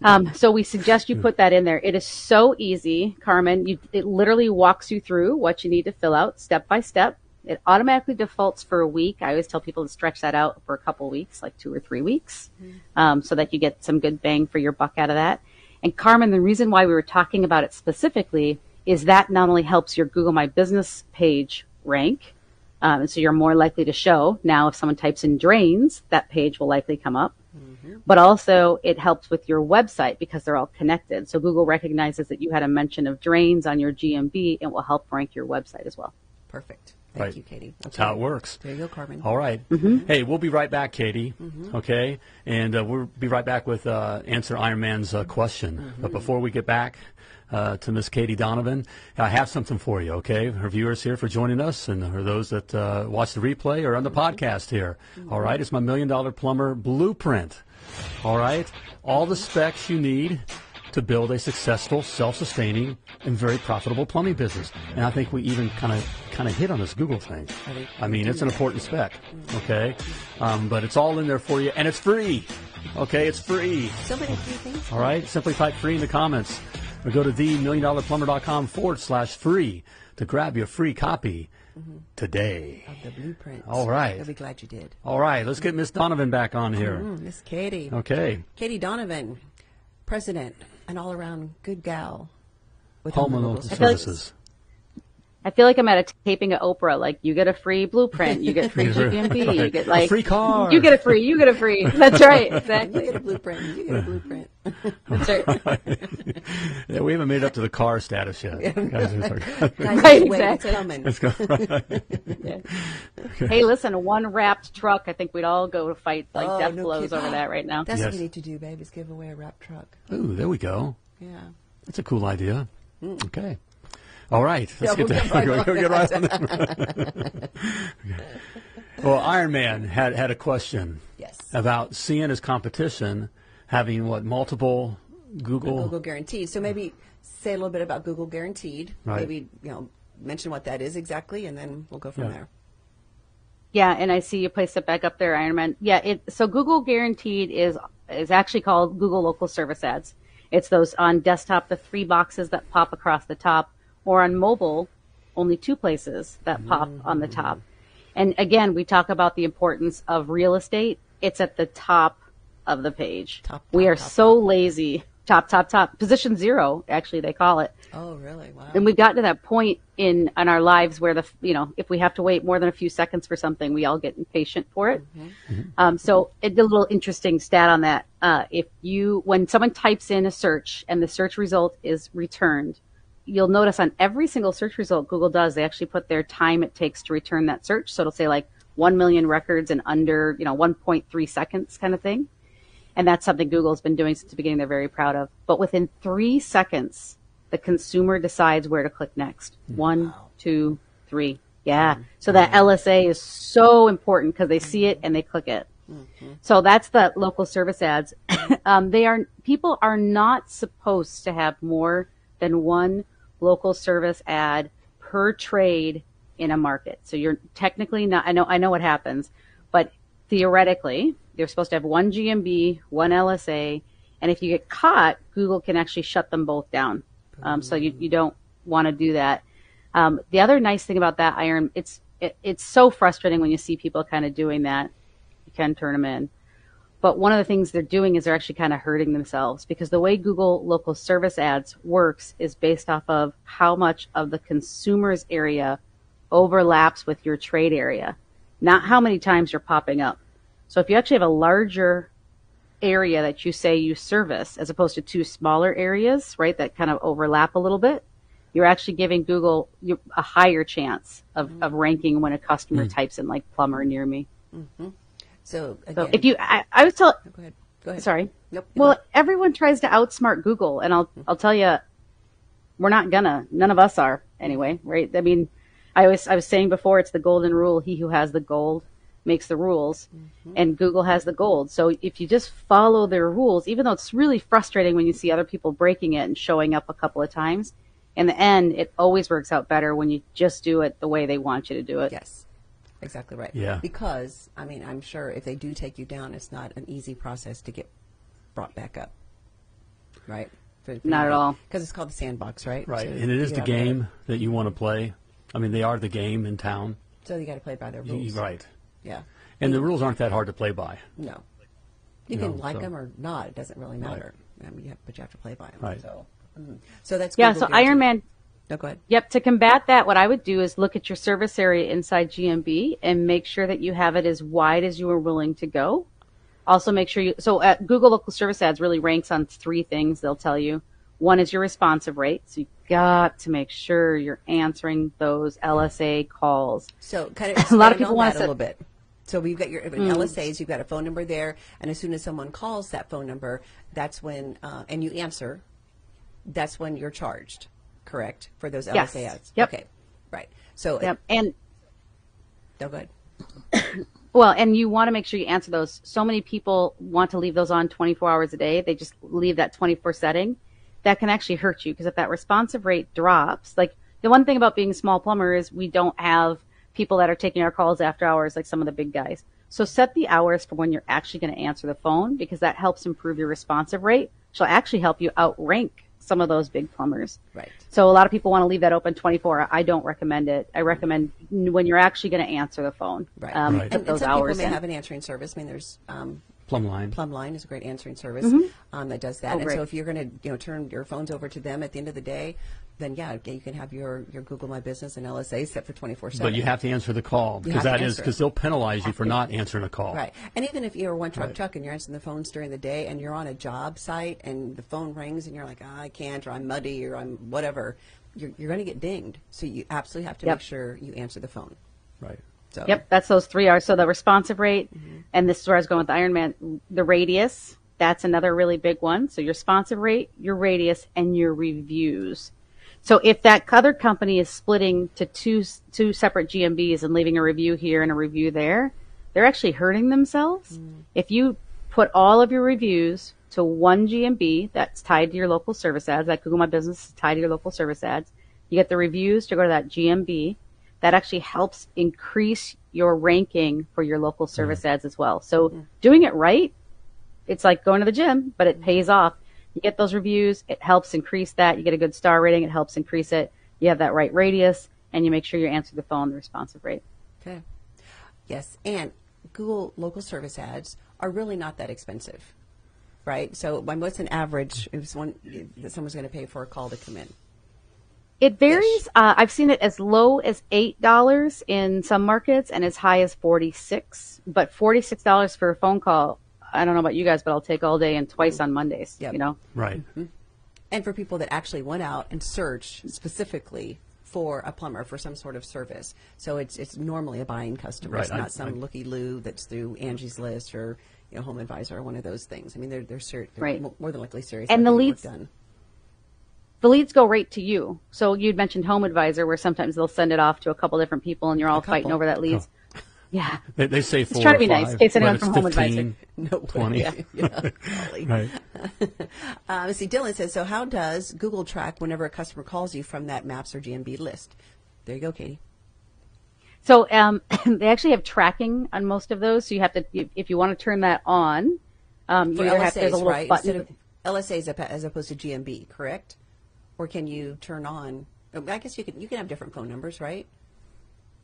Um, so we suggest you put that in there. It is so easy, Carmen. You, it literally walks you through what you need to fill out step by step. It automatically defaults for a week. I always tell people to stretch that out for a couple weeks, like two or three weeks, um, so that you get some good bang for your buck out of that. And Carmen, the reason why we were talking about it specifically is that not only helps your Google My Business page rank, um, so you're more likely to show. Now, if someone types in drains, that page will likely come up. But also, it helps with your website because they're all connected. So Google recognizes that you had a mention of drains on your GMB and will help rank your website as well. Perfect. Thank Right. you, Katie. That's how it works. There you go, Carmen. All right. Hey, we'll be right back, Katie. Okay, and uh, we'll be right back with uh, answer Iron Man's uh, question. But before we get back uh, to Miss Katie Donovan, I have something for you. Okay, her viewers here for joining us, and for those that uh, watch the replay or on the podcast here. All right, it's my Million Dollar Plumber Blueprint. All right, all the specs you need to build a successful, self-sustaining, and very profitable plumbing business. And I think we even kind of kind of hit on this Google thing. I mean, it's an important spec, okay? Um, but it's all in there for you, and it's free. Okay, it's free. So many free things. All right, simply type free in the comments, or go to themilliondollarplumber.com forward slash free to grab your free copy today. Of the blueprint. All right. You'll be glad you did. All right, let's get Miss Donovan back on here. Mm, Miss Katie. Okay, Katie Donovan, president, an all around good gal with home and local Services. Feel like- services. I feel like I'm at a taping at Oprah. Like you get a free blueprint, you get free GMB, you Right. get A like free car. You get a free, you get a free. That's right, exactly. You exactly. get a blueprint. You get a blueprint. That's right. Yeah, we haven't made it up to the car status yet. Guys, it's like- Guys, Right, wait, it's exactly. coming. Let's go. Hey, listen, a one wrapped truck. I think we'd all go to fight like Oh, death no blows kidding. over that right now. That's what we need to do, babe, is give away a wrap truck. Ooh, there we go. Yeah. That's a cool idea. Mm. Okay. All right. Let's Yeah, get, we'll to, get right we'll on get right on that. well, Iron Man had, had a question Yes. about seeing his competition having what multiple Google. Google Guaranteed. So maybe say a little bit about Google Guaranteed. Right. Maybe, you know, mention what that is exactly, and then we'll go from Yeah. there. Yeah, and I see you placed it back up there, Iron Man. Yeah, it so Google Guaranteed is is actually called Google Local Service Ads. It's those on desktop, the three boxes that pop across the top, or on mobile, only two places that pop on the top. And again, we talk about the importance of real estate. It's at the top of the page. Top, we are top, so lazy. Top, top, top. Position zero, actually, they call it Oh, really? Wow. and we've gotten to that point in in our lives where the you know if we have to wait more than a few seconds for something we all get impatient for it um, so it, a little interesting stat on that uh, if you when someone types in a search and the search result is returned you'll notice on every single search result google does they actually put their time it takes to return that search so it'll say like 1 million records in under you know 1.3 seconds kind of thing and that's something Google's been doing since the beginning. They're very proud of. But within three seconds, the consumer decides where to click next. One, two, three. Yeah. So that LSA is so important because they see it and they click it. So that's the local service ads. um, they are people are not supposed to have more than one local service ad per trade in a market. So you're technically not. I know. I know what happens, but theoretically, they're supposed to have one GMB, one LSA, and if you get caught, Google can actually shut them both down. Um, so you, you don't want to do that. Um, the other nice thing about that iron, it's it, it's so frustrating when you see people kind of doing that. You can turn them in, but one of the things they're doing is they're actually kind of hurting themselves because the way Google local service ads works is based off of how much of the consumer's area overlaps with your trade area, not how many times you're popping up. So if you actually have a larger area that you say you service as opposed to two smaller areas, right, that kind of overlap a little bit, you're actually giving Google a higher chance of, mm-hmm. of ranking when a customer hmm. types in like plumber near me. Mm-hmm. So, again, So if you, I, I was telling, go ahead. Go ahead. sorry. Nope. Well, everyone tries to outsmart Google, and I'll mm-hmm. I'll tell you, we're not gonna. None of us are anyway, right? I mean, I was I was saying before, it's the golden rule: he who has the gold makes the rules, mm-hmm. and Google has the gold. So if you just follow their rules, even though it's really frustrating when you see other people breaking it and showing up a couple of times, in the end, it always works out better when you just do it the way they want you to do it. Yes, exactly right. Yeah. Because I mean, I'm sure if they do take you down, it's not an easy process to get brought back up. Right. Not at all. Because it's called the sandbox, right? Right, So and it is the gotta- game that you want to play. I mean, they are the game in town. So you got to play by their Y- rules. Right. Yeah. And the rules aren't that hard to play by. No. You No, can like so- them or not. It doesn't really matter. I mean, you have, but you have to play by them. Right. So, mhm. so that's Yeah. Google So Guarantee. Iron Man. No, go ahead. Yep. To combat that, what I would do is look at your service area inside GMB and make sure that you have it as wide as you are willing to go. Also, make sure you. So at Google Local Service Ads really ranks on three things. They'll tell you. One is your responsive rate. So you got to make sure you're answering those LSA calls. So kind of A lot of people wanna that a little bit. So we've got your in Mm. LSAs. You've got a phone number there, and as soon as someone calls that phone number, that's when uh, and you answer. That's when you're charged, correct, for those Yes. LSA ads. Yep. Okay. Right. So Yep. And no good. Well, and you want to make sure you answer those. So many people want to leave those on 24 hours a day. They just leave that 24 setting. That can actually hurt you because if that responsive rate drops, like the one thing about being a small plumber is we don't have people that are taking our calls after hours like some of the big guys. So set the hours for when you're actually going to answer the phone because that helps improve your responsive rate. She'll actually help you outrank some of those big plumbers. Right. So a lot of people want to leave that open 24. I don't recommend it. I recommend when you're actually going to answer the phone. Right. Um, Right. Put And, and those some hours people may in. have an answering service. I mean, there's um, Plumb line. Plumline is a great answering service um, that does that. Mm-hmm. Oh, and great. so if you're going to you know turn your phones over to them at the end of the day, then yeah, you can have your, your Google My Business and LSA set for 24 seven. But you have to answer the call because that is because they'll penalize you for not answering a call. Right. And even if you're a one truck Right. truck and you're answering the phones during the day and you're on a job site and the phone rings and you're like, "Ah, I can't, or I'm muddy, or I'm whatever, you're, you're going to get dinged. So you absolutely have to Yep. make sure you answer the phone. Right. So Yep, that's those three R's. So the responsive rate, and this is where I was going with the Ironman, the radius, that's another really big one. So your responsive rate, your radius, and your reviews. So if that other company is splitting to two two separate GMBs and leaving a review here and a review there, they're actually hurting themselves. Mm. If you put all of your reviews to one GMB that's tied to your local service ads, like Google My Business is tied to your local service ads, you get the reviews to go to that GMB that actually helps increase your ranking for your local service mm. ads as well. So doing it right, it's like going to the gym, but it mm. pays off. You get those reviews, it helps increase that. You get a good star rating, it helps increase it. You have that right radius, and you make sure you answer the phone, the responsive rate. Okay. Yes, and Google local service ads are really not that expensive, right? So, what's an average if someone that someone's going to pay for a call to come in? It varies. Uh, I've seen it as low as eight dollars in some markets, and as high as forty six. But forty six dollars for a phone call, I don't know about you guys, but I'll take all day and twice mm-hmm. on Mondays. Yep. You know. Right. Mm-hmm. And for people that actually went out and searched specifically for a plumber for some sort of service, so it's it's normally a buying customer. Right, It's I- not some I- looky loo that's through Angie's List or you know Home Advisor or one of those things. I mean, they're they're, ser- they're Right. more than likely serious. And the leads- done. the leads go right to you. So you'd mentioned Home Advisor, where sometimes they'll send it off to a couple different people, and you're all fighting over that leads. Yeah, They, they say four. Trying to or be nice, five, in case anyone but from it's Home Advisor. No way. 20. Yeah, yeah. Right. Uh, let's see, Dylan says, so how does Google track whenever a customer calls you from that Maps or GMB list? There you go, Katie. So um, they actually have tracking on most of those. So you have to, if- if you want to turn that on, um, you either have there's a LSAs, little right? button. Instead of LSAs as opposed to GMB, correct? Or can you turn on? I guess you can. You can have different phone numbers, right?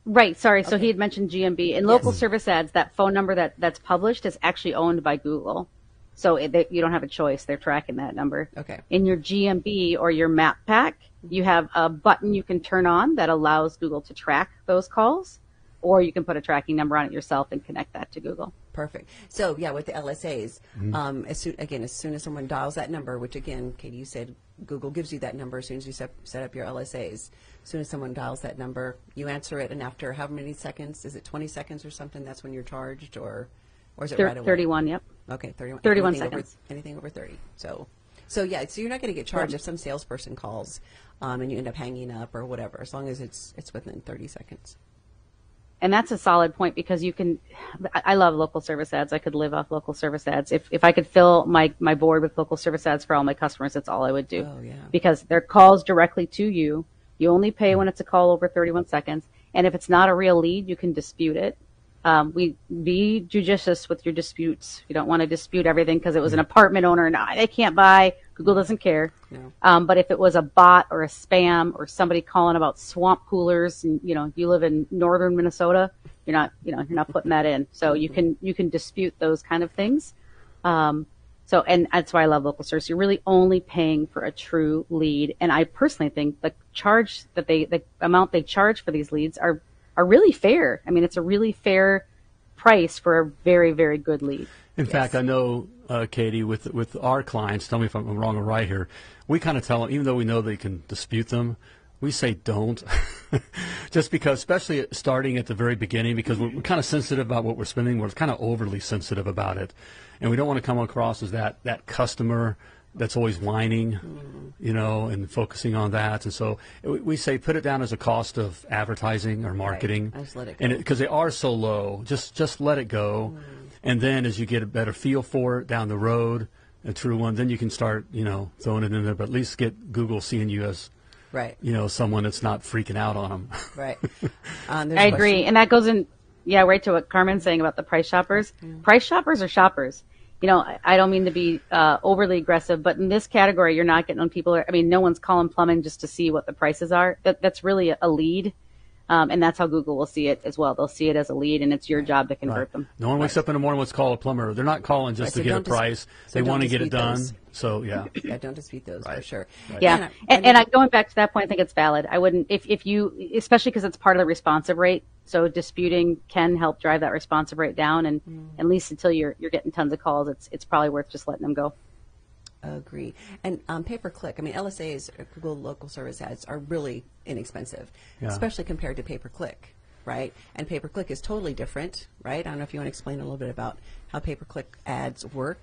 Right. Sorry. So he had mentioned GMB in local Yes. service ads. That phone number that that's published is actually owned by Google. So it, they, you don't have a choice. They're tracking that number. Okay. In your GMB or your map pack, you have a button you can turn on that allows Google to track those calls, or you can put a tracking number on it yourself and connect that to Google. Perfect. So yeah, with the LSAs, Mm-hmm. um, as soon again, as soon as someone dials that number, which again, Katie, you said Google gives you that number as soon as you set, set up your LSAs. As soon as someone dials that number, you answer it, and after how many seconds? Is it 20 seconds or something? That's when you're charged, or or is it Thir- right away? 31. Yep. Okay, 31. 31 anything Over, seconds. anything over 30. So, so yeah, so you're not going to get charged if some salesperson calls um, and you end up hanging up or whatever, as long as it's it's within 30 seconds. And that's a solid point because you can I I love local service ads. I could live off local service ads. If if I could fill my my board with local service ads for all my customers, that's all I would do. Oh, yeah. Because they're calls directly to you. You only pay when it's a call over 31 seconds, and if it's not a real lead, you can dispute it. Um, we be judicious with your disputes. You don't want to dispute everything because it was an apartment owner. and No, they can't buy. Google doesn't care. No. Um, but if it was a bot or a spam or somebody calling about swamp coolers, and you know you live in northern Minnesota, you're not you know you're not putting that in. So you can you can dispute those kind of things. Um, so and that's why I love local service. You're really only paying for a true lead, and I personally think the charge that they the amount they charge for these leads are are really fair. I mean, it's a really fair price for a very very good lead. In fact, I know, uh, Katie, with with our clients, tell me if I'm wrong or right here. We kind of tell them, even though we know they can dispute them, we say don't, just because, especially starting at the very beginning, because we're, we're kind of sensitive about what we're spending. We're kind of overly sensitive about it, and we don't want to come across as that that customer that's always whining, you know, and focusing on that. And so we, say put it down as a cost of advertising or marketing, Just let it and go. because they are so low, just just let it go, and then as you get a better feel for it down the road, a true one, then you can start you know throwing it in there. But at least get Google seeing you as Right. you know someone that's not freaking out on them. Right. Um, there's I a agree, and that goes in, yeah, right to what Carmen's saying about the price shoppers. Price shoppers are shoppers. You know, I- I don't mean to be uh, overly aggressive, but in this category, you're not getting on people. Are, I mean, no one's calling plumbing just to see what the prices are. That, that's really a, a lead, um, and that's how Google will see it as well. They'll see it as a lead, and it's your job to convert them. No one wakes up in the morning wants to call a plumber. They're not calling just Right, to so get a dis- price. so they want to get it done. those. So yeah. Yeah, don't dispute those for sure. Yeah, And I- and, and I, going back to that point, I think it's valid. I wouldn't if if you, especially because it's part of the responsive rate. So disputing can help drive that responsive rate down, and at least until you're you're getting tons of calls, it's it's probably worth just letting them go. Agree. And um, pay per click. I mean, LSAs, uh, Google Local Service Ads, are really inexpensive, Yeah. especially compared to pay per click, right? And pay per click is totally different, right? I don't know if you want to explain a little bit about how pay per click ads work.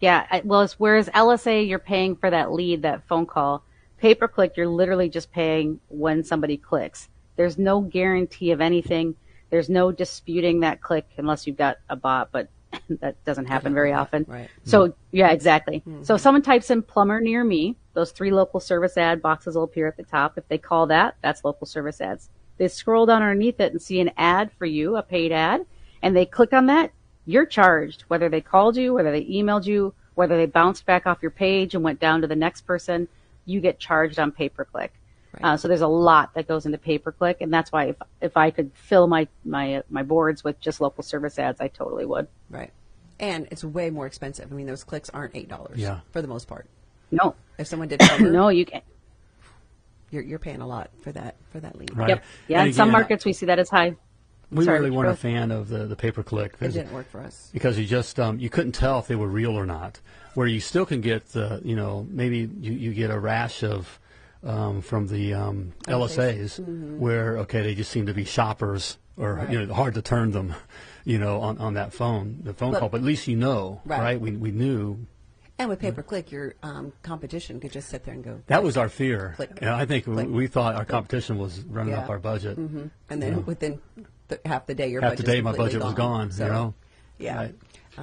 Yeah, well, it's, whereas LSA, you're paying for that lead, that phone call. Pay per click, you're literally just paying when somebody clicks. There's no guarantee of anything. There's no disputing that click unless you've got a bot, but that doesn't happen very often. Right. So, yeah, exactly. Hmm. So, if someone types in plumber near me, those three local service ad boxes will appear at the top. If they call that, that's local service ads. They scroll down underneath it and see an ad for you, a paid ad, and they click on that, you're charged, whether they called you, whether they emailed you, whether they bounced back off your page and went down to the next person, you get charged on pay per click. Uh, so there's a lot that goes into pay per click, and that's why if if I could fill my my uh, my boards with just local service ads, I totally would. Right. And it's way more expensive. I mean, those clicks aren't eight dollars. Yeah. For the most part. No, If someone did cover, no, you can. you're, you're paying a lot for that for that lead. Right. Yep. Yeah, And in some markets we see that as high. We Sorry, really weren't a fan of the the pay per click. It didn't work for us. because you just um, you couldn't tell if they were real or not. Where you still can get the you know maybe you, you get a rash of um, from the um, LSAs Mm-hmm. where okay they just seem to be shoppers or you know hard to turn them you know on, on that phone the phone But- call but at least you know Right. right, We, we knew And with pay per click, your um, competition could just sit there and go. That was our fear. Click. I think we, Click. we thought our competition was running Yeah. up our budget. hmm And then within th- half the day, your Half the budget's day, my completely budget was gone. So, you know. Yeah. Right.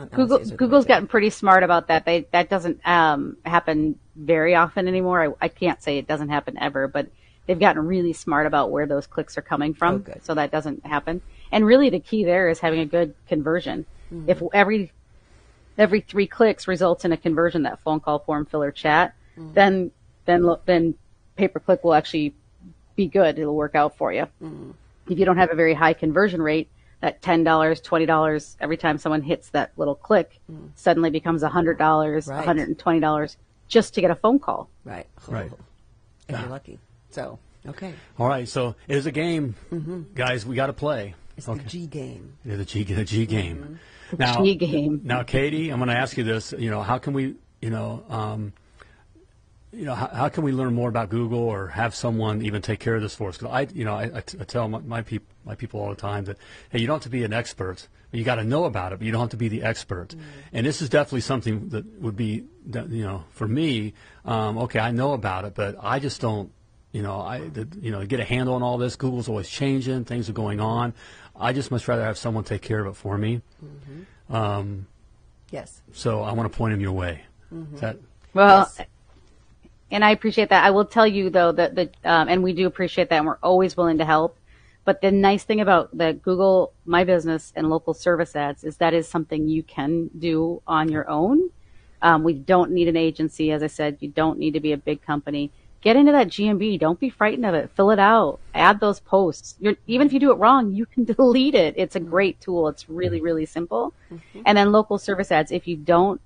Google LLCs are the Google's gotten pretty smart about that. They that doesn't um, happen very often anymore. I, I can't say it doesn't happen ever, but they've gotten really smart about where those clicks are coming from, Oh, so that doesn't happen. And really, the key there is having a good conversion. Mm-hmm. If every every three clicks results in a conversion, that phone call, form filler, chat, Mm-hmm. then then then pay per click will actually be good. It'll work out for you. Mm-hmm. If you don't have a very high conversion rate, that ten dollars, twenty dollars every time someone hits that little click suddenly becomes hundred dollars, Mm. Right. hundred and twenty dollars just to get a phone call. Right. Right. If you're lucky. So, okay. All right. So it is a game, guys. We got to play. Mm-hmm. It's the G game. Yeah, the G, the G game. Now, Mm-hmm. G game. Now, Katie, I'm going to ask you this. You know, how can we, you know, um, you know, how, how can we learn more about Google or have someone even take care of this for us? Because I, you know, I, I, t- I tell my, my people, my people all the time that hey, you don't have to be an expert. You got to know about it, but you don't have to be the expert. And this is definitely something that would be, that, you know, for me. Um, okay, I know about it, but I just don't. You know, I, the, you know, get a handle on all this. Google's always changing. Things are going on. I just much rather have someone take care of it for me. Um, Yes. so I want to point him your way. Is that Well, Yes. and I appreciate that. I will tell you though that the um, and we do appreciate that, and we're always willing to help. But the nice thing about the Google My Business and local service ads is that is something you can do on your own. Um, we don't need an agency, as I said. You don't need to be a big company. Get into that GMB. Don't be frightened of it. Fill it out. Add those posts. You're, even if you do it wrong, you can delete it. It's a great tool. It's really, really simple. And then local service ads. If you don't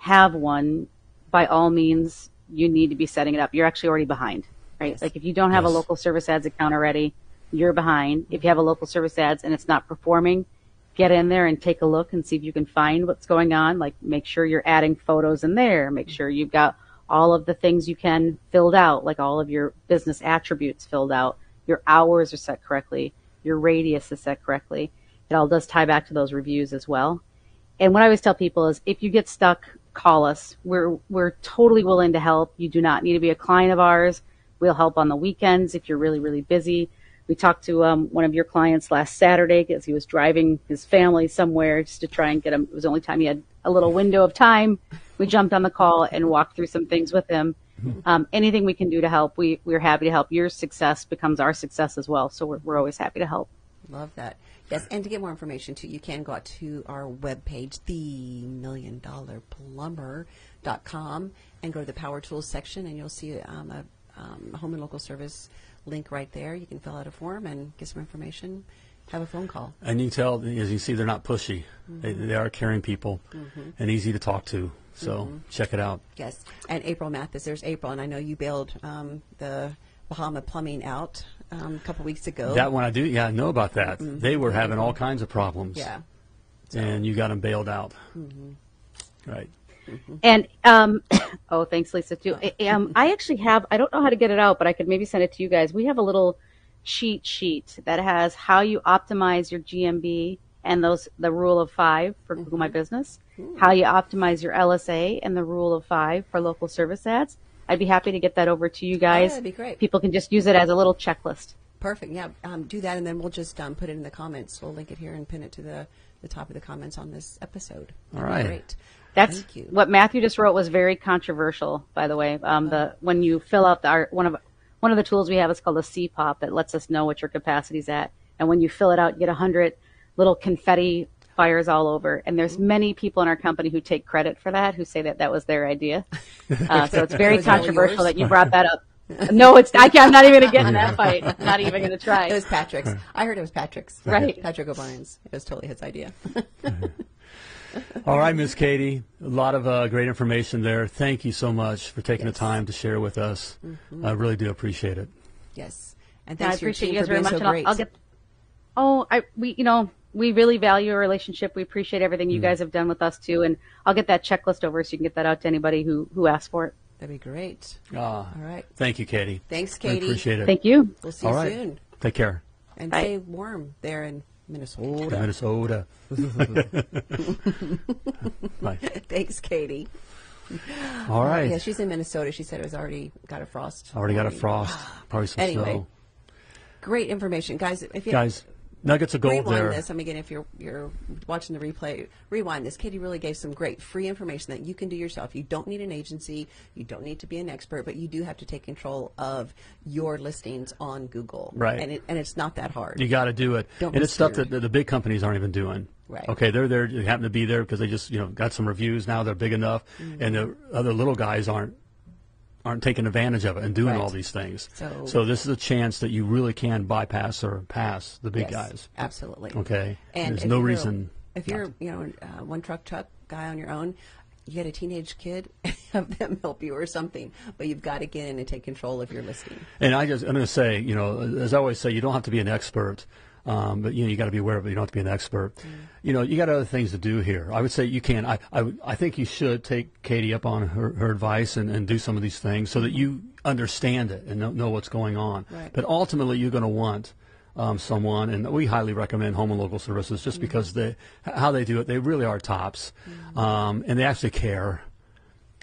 have one, by all means, you need to be setting it up. You're actually already behind, right? Like if you don't have a local service ads account already, you're behind. If you have a local service ads and it's not performing, get in there and take a look and see if you can find what's going on. Like make sure you're adding photos in there. Make sure you've got all of the things you can filled out, like all of your business attributes filled out. Your hours are set correctly. Your radius is set correctly. It all does tie back to those reviews as well. And what I always tell people is if you get stuck, call us. We're we're totally willing to help. You do not need to be a client of ours. We'll help on the weekends if you're really really busy. We talked to um, one of your clients last Saturday because he was driving his family somewhere just to try and get him. It was the only time he had a little window of time. We jumped on the call and walked through some things with him. Um, anything we can do to help, we we're happy to help. Your success becomes our success as well. So we're we're always happy to help. Love that. Yes, and to get more information too, you can go out to our webpage, the million dollar plumber.com, and go to the power tools section, and you'll see um, a um, home and local service link right there. You can fill out a form and get some information, have a phone call. And you tell, as you see, they're not pushy. Mm-hmm. They, they are caring people mm-hmm. and easy to talk to. So mm-hmm. check it out. Yes, and April Mathis, there's April, and I know you bailed um, the Bahama Plumbing out um, a couple weeks ago. That one I do, yeah, I know about that. They were having all kinds of problems. yeah. And you got them bailed out. Right. And um, oh, thanks, Lisa. Too. I- Um, I actually have. I don't know how to get it out, but I could maybe send it to you guys. We have a little cheat sheet that has how you optimize your GMB and those the rule of five for Google My Business, how you optimize your LSA and the rule of five for local service ads. I'd be happy to get that over to you guys. that'd be great. People can just use it as a little checklist. Perfect. Yeah, um, do that, and then we'll just um, put it in the comments. We'll link it here and pin it to the, the top of the comments on this episode. All be. Great. That's Thank you. what Matthew just wrote was very controversial, by the way. Um, the when you fill out the our, one of one of the tools we have is called a CPOP that lets us know what your capacity's at, and when you fill it out, you get a hundred little confetti fires all over. And there's many people in our company who take credit for that, who say that that was their idea. Uh, so it's very Was it all controversial that you brought that up. No, it's I can't, I'm not even gonna get in that fight. Not even gonna try. It was Patrick's. I heard it was Patrick's. Right. Patrick O'Brien's. It was totally his idea. All right, Miss Katie. A lot of uh, great information there. Thank you so much for taking Yes. the time to share with us. I really do appreciate it. yes. And Yeah, I thanks to your appreciate team you guys for very much. so and I'll. I'll get. Oh, I we you know we really value our relationship. We appreciate everything you guys have done with us too, and I'll get that checklist over so you can get that out to anybody who who asks for it. That'd be great. Ah, All right. Thank you, Katie. Thanks, I Katie. appreciate it. Thank you. We'll see All you right. soon. Take care. And Bye. stay warm there in Minnesota. Minnesota. Bye. Thanks, Katie. All right. Yeah, she's in Minnesota. She said it was already got a frost. Already got a frost. Probably some Anyway, snow. Great information, guys. If you Guys, nuggets of gold rewind there. this. I mean, again, if you're you're watching the replay, rewind this. Katie really gave some great free information that you can do yourself. You don't need an agency. You don't need to be an expert, but you do have to take control of your listings on Google. Right. And it, and it's not that hard. You got to do it, Don't and it's stuff that the, the big companies aren't even doing. Right. Okay, they're there. They happen to be there because they just you know got some reviews now. They're big enough, Mm-hmm. and the other little guys aren't aren't taking advantage of it and doing Right. all these things. So- this is a chance that you really can bypass or pass the big Yes, guys. Absolutely. Okay. And There's no reason If you're, you know, uh, one truck truck guy on your own, you get a teenage kid, have them help you or something. But you've got to get in and take control of your listing. And I just, I'm going to say, you know, as I always say, you don't have to be an expert, um, but you know, you got to be aware of it. You don't have to be an expert. You know, you got other things to do here. I would say you can. I, I, I think you should take Katie up on her, her advice and, and do some of these things so that you understand it and know, know what's going on. Right. But ultimately, you're going to want. Um, someone, and we highly recommend Home and Local Services just because they, how they do it, they really are tops, um, and they actually care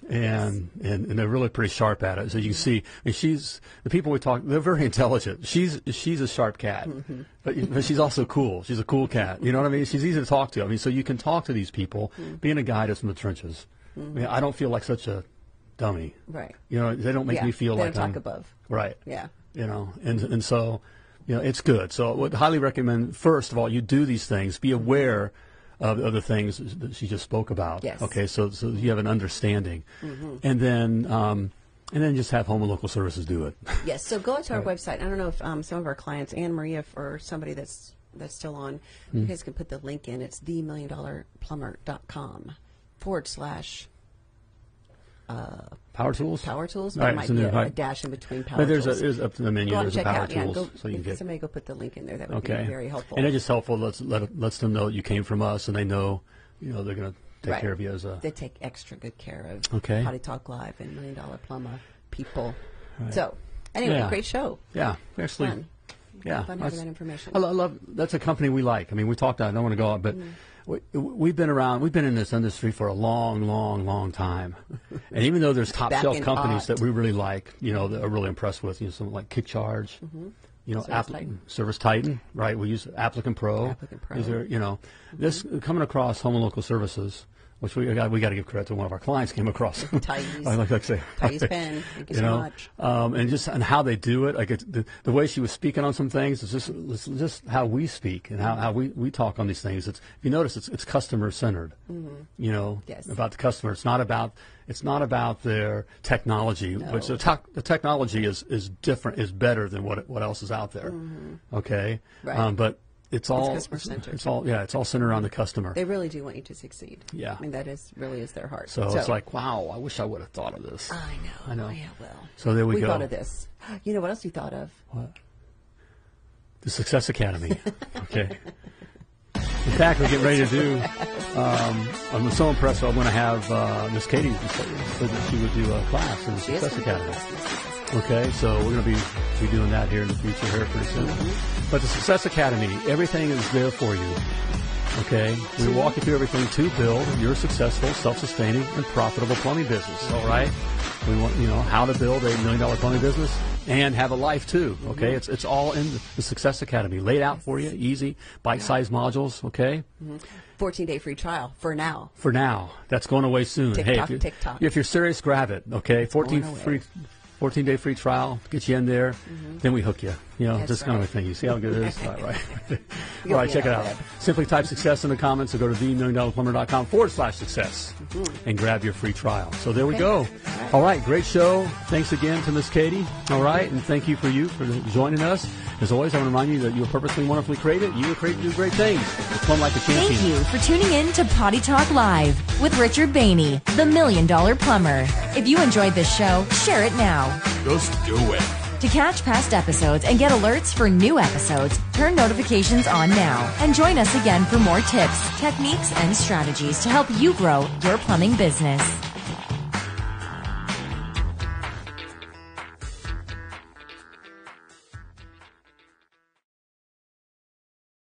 and, and and they're really pretty sharp at it. So you can see, I mean, she's the people we talk. They're very intelligent. She's she's a sharp cat, mm-hmm. but, but she's also cool. She's a cool cat. You know what I mean? She's easy to talk to. I mean, so you can talk to these people. Mm-hmm. Being a guy that's from the trenches, I mean, mm-hmm. I don't feel like such a dummy. Right. You know, they don't make yeah. me feel they like don't I'm talk above. right. Yeah. You know, and and so, you know, it's good. So I would highly recommend. First of all, you do these things. Be aware of, of the things that she just spoke about. Yes. Okay. So so you have an understanding, and then um, and then just have home and local services do it. Yes. So go to our website. I don't know if um, some of our clients, Anne Maria, or somebody that's that's still on, you guys can put the link in. It's themilliondollarplumber.com forward slash Power tools. power tools. Right, There might it's be a, right. a dash in between power But there's tools. a there's up to the menu. go out There's a check power out. Yeah, tools, go, so you if can get somebody go put the link in there. That would okay. be very helpful. And it's just helpful. Lets let lets them know that you came from us, and they know you know they're going to take Right. care of you as a they take extra good care of Okay. Potty Talk Live and Million Dollar Plumber people. So anyway, Yeah. great show. yeah. Actually, Fun. Yeah, Fun having that's- that information. I, lo- I love that's a company we like. I mean, we talked. About i don't want to go out, but Mm. we, we've been around. We've been in this industry for a long, long, long time. and even though there's top Back shelf companies that we really like, you know, that are really impressed with, you know, something like KickCharge, you know, Mm-hmm. Service Titan. Service Titan, right? We use Applicant Pro. Applicant Pro. These are, you know, this coming across home and local services. Which we got, we got to give credit to one of our clients came across. I like to say, Thais Pen. Thank you so know, much. um, and just and how they do it. Like the, the way she was speaking on some things is just it's just how we speak and how, how we, we talk on these things. It's if you notice it's it's customer centered. You know, Mm-hmm. Yes. about the customer. It's not about it's not about their technology, which the, the technology is, is different is better than what what else is out there. Okay, Mm-hmm. Right. um, but. It's all customer-centered. It's all yeah. It's all centered around the customer. They really do want you to succeed. Yeah. I mean that is really is their heart. so, it's like wow. I wish I would have thought of this. I know. I know. Oh, yeah, well. So there we we go. thought of this. You know what else we thought of? What? The Success Academy. Okay. In fact, we're getting ready to do. Um, I'm so impressed. I'm going to have uh, Miss Katie said that she would do a class in the She Success Academy. class, Miss Success. Okay, so we're going to be be doing that here in the future, here pretty soon. But the Success Academy, everything is there for you. Okay, we walk you through everything to build your successful, self-sustaining, and profitable plumbing business. All right, we want you know how to build a million-dollar plumbing business and have a life too. Okay, it's it's all in the Success Academy, laid out for you, easy, bite-sized modules. Okay, 14 day free trial for now. for now. That's going away soon. hey, if you're, TikTok. if you're serious, grab it. Okay, 14 free. 14 day free trial, get you in there, mm-hmm. then we hook you. You know, Mm-hmm. That's this kind of a right. thing. You see how good it is? All right. All right, be check it out out. Simply type success in the comments or go to themilliondollarplumber.com forward slash success and grab your free trial. So there we go. Mm-hmm. All right, great show. Thanks again to Miss Katie. All right, and thank you for you for joining us. As always, I want to remind you that you were purposely and wonderfully created. You were created to do great things. Plumb like a champion. Thank you for tuning in to Potty Talk Live with Richard Bainey, the Million Dollar Plumber. If you enjoyed this show, share it now. Just do it. To catch past episodes and get alerts for new episodes, turn notifications on now and join us again for more tips, techniques, and strategies to help you grow your plumbing business.